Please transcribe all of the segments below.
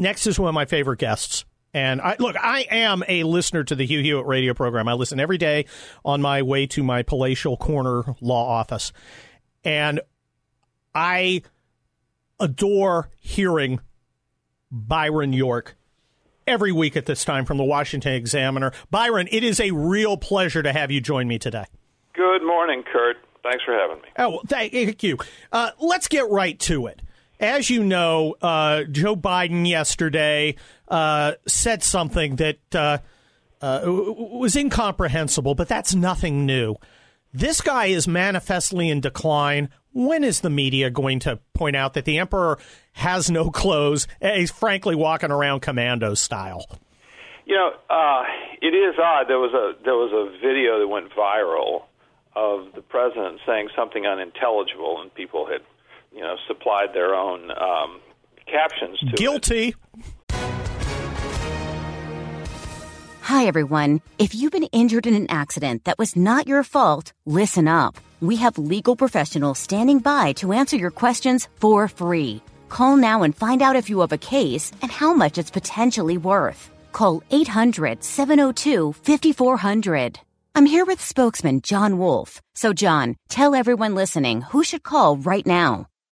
Next is one of my favorite guests. And I, look, I am a listener to the Hugh Hewitt radio program. I listen every day on my way to my palatial corner law office. And I adore hearing Byron York every week at this time from the Washington Examiner. Byron, it is a real pleasure to have you join me today. Good morning, Kurt. Thanks for having me. Oh, thank you. Uh, let's get right to it. As you know, uh, Joe Biden yesterday uh, said something that uh, uh, was incomprehensible, but that's nothing new. This guy is manifestly in decline. When is the media going to point out that the emperor has no clothes? He's frankly walking around commando style. You know, uh, it is odd. There was a there was a video that went viral of the president saying something unintelligible, and people had, supplied their own um, captions to Guilty. It. Hi, everyone. If you've been injured in an accident that was not your fault, listen up. We have legal professionals standing by to answer your questions for free. Call now and find out if you have a case and how much it's potentially worth. Call 800 702 5400. I'm here with spokesman John Wolf. So, John, tell everyone listening who should call right now.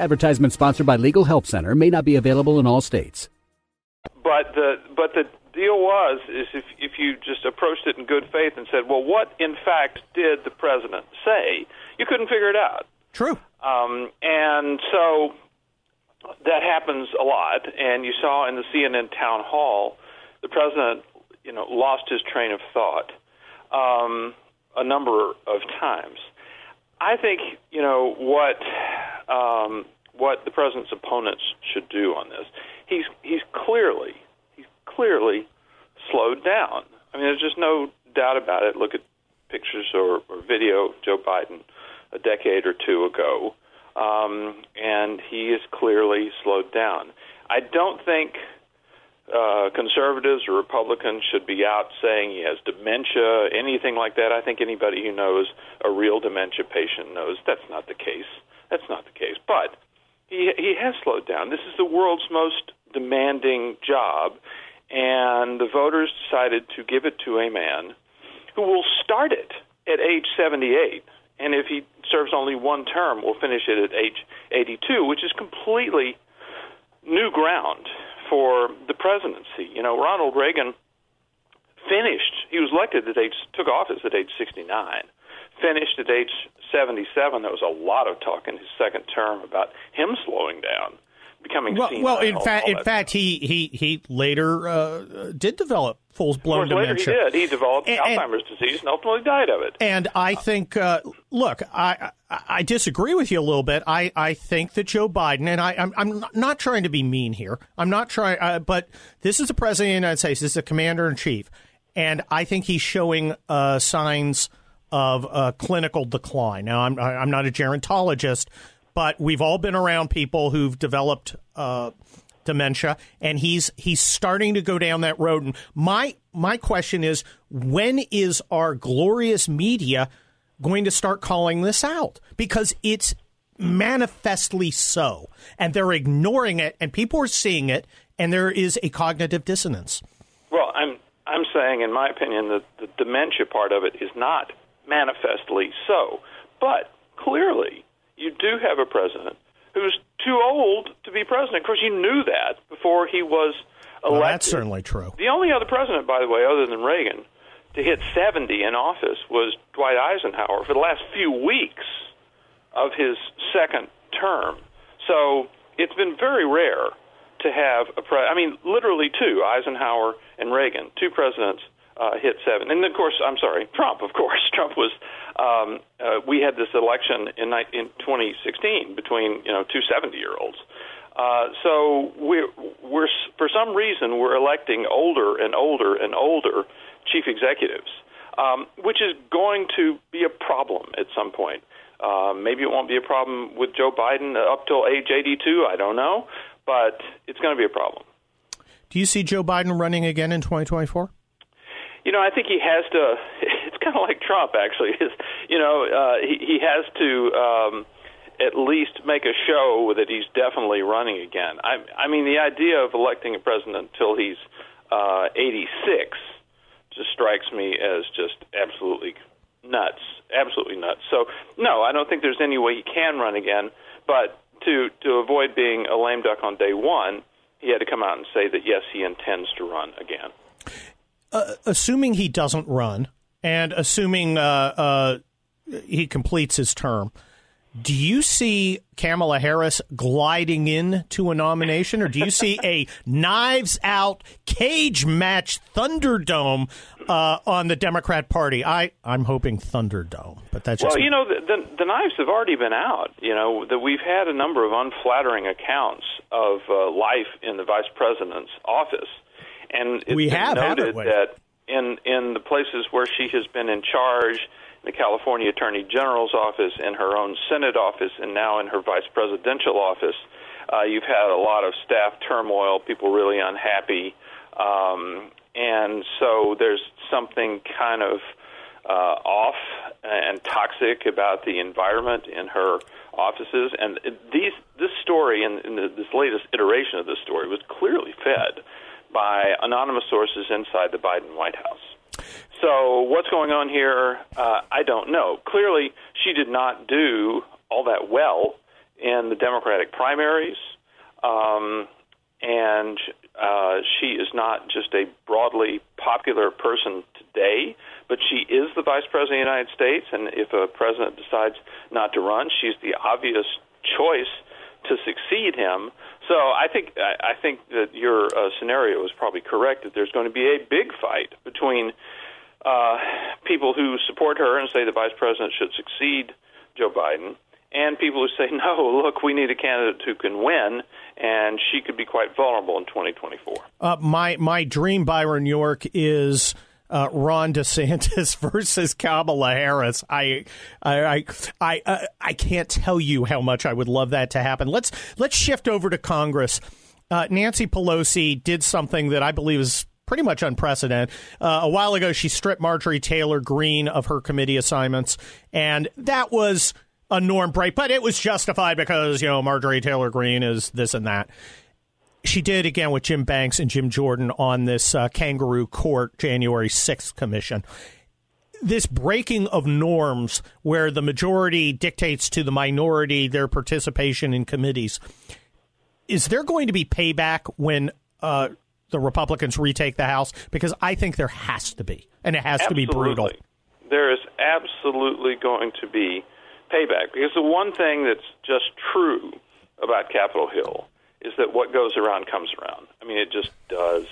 Advertisement sponsored by Legal Help Center may not be available in all states. But the but the deal was is if if you just approached it in good faith and said, well, what in fact did the president say? You couldn't figure it out. True. Um, and so that happens a lot. And you saw in the CNN town hall, the president, you know, lost his train of thought um, a number of times. I think you know what um, what the president's opponents should do on this. He's he's clearly he's clearly slowed down. I mean, there's just no doubt about it. Look at pictures or, or video of Joe Biden a decade or two ago, um, and he is clearly slowed down. I don't think uh, conservatives or Republicans should be out saying he has dementia, anything like that. I think anybody who knows a real dementia patient knows that's not the case. That's not the case. But he he has slowed down. This is the world's most demanding job, and the voters decided to give it to a man who will start it at age 78, and if he serves only one term, will finish it at age 82, which is completely new ground for the presidency. You know, Ronald Reagan finished, he was elected at age, took office at age 69, finished at age 77. There was a lot of talk in his second term about him slowing down. Becoming well, senile, well in fact, in fact, he he he later uh, did develop full blown course, later dementia. he did. He developed And- and- Alzheimer's disease and ultimately died of it. And I think, uh, look, I, I I disagree with you a little bit. I, I think that Joe Biden, and I, I'm, I'm not trying to be mean here. I'm not trying, uh, but this is the president of the United States. This is the commander in chief, and I think he's showing uh, signs of uh, clinical decline. Now, I'm I'm not a gerontologist, but we've all been around people who've developed. Uh, dementia and he's he's starting to go down that road and my my question is when is our glorious media going to start calling this out because it's manifestly so and they're ignoring it and people are seeing it and there is a cognitive dissonance Well, I'm I'm saying, in my opinion, that the dementia part of it is not manifestly so. But clearly, you do have a president who's too old to be president. Of course, you knew that before he was elected. Well, that's certainly true. The only other president, by the way, other than Reagan, to hit 70 in office was Dwight Eisenhower for the last few weeks of his second term. So it's been very rare to have a pre. I mean, literally two Eisenhower and Reagan, two presidents uh, hit seven. And of course, I'm sorry, Trump. Of course, Trump was. Um, uh, we had this election in in 2016 between you know two 70 year olds. Uh, so we're we're for some reason we're electing older and older and older chief executives, um, which is going to be a problem at some point. Uh, maybe it won't be a problem with Joe Biden up till age 82. I don't know, but it's going to be a problem. Do you see Joe Biden running again in 2024? You know, I think he has to. It's kind of like Trump, actually. Is you know, uh, he he has to um, at least make a show that he's definitely running again. I I mean, the idea of electing a president until he's uh, 86 just strikes me as just absolutely nuts, absolutely nuts. So no, I don't think there's any way he can run again. But to to avoid being a lame duck on day one, he had to come out and say that yes, he intends to run again. Uh, assuming he doesn't run, and assuming uh, uh, he completes his term, do you see Kamala Harris gliding into a nomination, or do you see a knives out cage match Thunderdome uh, on the Democrat Party? I I'm hoping Thunderdome, but that's just well, you know, the, the, the knives have already been out. You know that we've had a number of unflattering accounts of uh, life in the vice president's office, and it's we have noted we? that in in the places where she has been in charge the California Attorney General's office, in her own Senate office, and now in her vice presidential office. Uh, you've had a lot of staff turmoil, people really unhappy, um, and so there's something kind of uh, off and toxic about the environment in her offices. And these, this story and, and this latest iteration of this story was clearly fed by anonymous sources inside the Biden White House. So what's going on here? Uh, I don't know. Clearly, she did not do all that well in the Democratic primaries, um, and uh, she is not just a broadly popular person today, but she is the vice president of the United States. And if a president decides not to run, she's the obvious choice to succeed him. So I think I think that your uh, scenario is probably correct. That there's going to be a big fight between uh, people who support her and say the vice president should succeed Joe Biden, and people who say, no, look, we need a candidate who can win, and she could be quite vulnerable in 2024. Uh, my my dream, Byron York, is. Uh, Ron DeSantis versus Kamala Harris. I, I, I, I, uh, I can't tell you how much I would love that to happen. Let's let's shift over to Congress. Uh, Nancy Pelosi did something that I believe is pretty much unprecedented. Uh, a while ago, she stripped Marjorie Taylor Greene of her committee assignments, and that was a norm break, but it was justified because, you know, Marjorie Taylor Greene is this and that. She did again with Jim Banks and Jim Jordan on this uh, kangaroo court January 6th commission. This breaking of norms where the majority dictates to the minority their participation in committees. Is there going to be payback when uh, the Republicans retake the House? Because I think there has to be, and it has absolutely. to be brutal. There is absolutely going to be payback because the one thing that's just true about Capitol Hill is that what goes around comes around. I mean, it just does.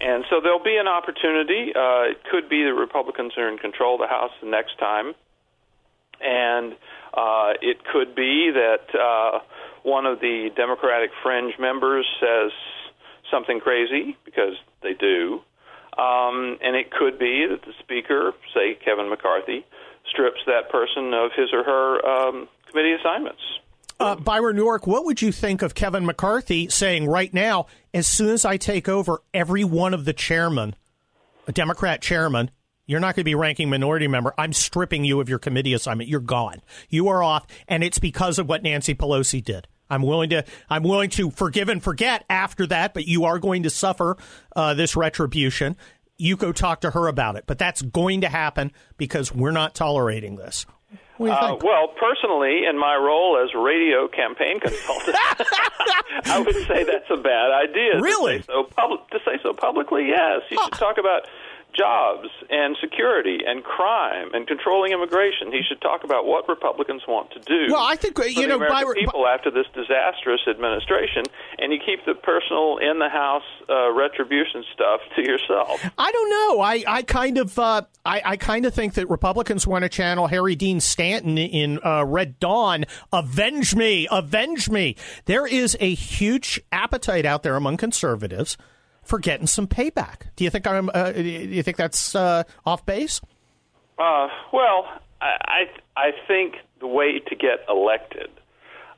And so there'll be an opportunity. Uh, it could be the Republicans are in control of the House the next time. And uh, it could be that uh, one of the Democratic fringe members says, something crazy because they do. Um, and it could be that the speaker, say Kevin McCarthy, strips that person of his or her um, committee assignments. Uh, Byron York, what would you think of Kevin McCarthy saying right now, as soon as I take over, every one of the chairmen, a Democrat chairman, you're not going to be ranking minority member. I'm stripping you of your committee assignment. You're gone. You are off, and it's because of what Nancy Pelosi did. I'm willing to I'm willing to forgive and forget after that, but you are going to suffer uh, this retribution. You go talk to her about it, but that's going to happen because we're not tolerating this. What do you Uh, well, personally, in my role as radio campaign consultant, I would say that's a bad idea. to Really? say so, pub- to say so publicly, yes. You should talk about jobs and security and crime and controlling immigration. He should talk about what Republicans want to do. Well, I think, uh, you the know, Byron- people after this disastrous administration, and you keep the personal in the house uh, retribution stuff to yourself. I don't know. I, I kind of uh, I, I kind of think that Republicans want to channel Harry Dean Stanton in uh, Red Dawn. Avenge me, avenge me. There is a huge appetite out there among conservatives for getting some payback. Do you think I'm? Uh, do you think that's uh, off base? Uh, well, I, I I think the way to get elected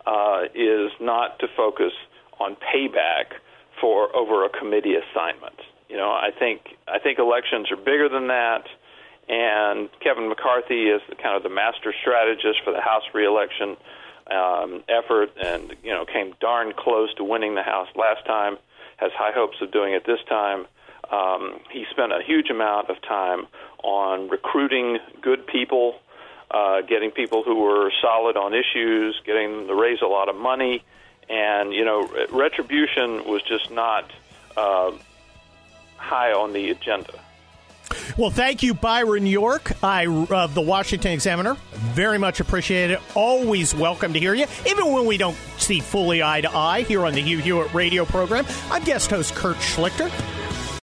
uh, is not to focus on payback for over a committee assignment. You know, I think I think elections are bigger than that, and Kevin McCarthy is kind of the master strategist for the House reelection um, effort, and you know came darn close to winning the House last time. Has high hopes of doing it this time. Um, he spent a huge amount of time on recruiting good people, uh, getting people who were solid on issues, getting them to raise a lot of money, and you know, retribution was just not uh, high on the agenda. Well, thank you, Byron York, of the Washington Examiner. Very much appreciated. Always welcome to hear you, even when we don't see fully eye to eye here on the Hugh Hewitt radio program. I'm guest host Kurt Schlichter.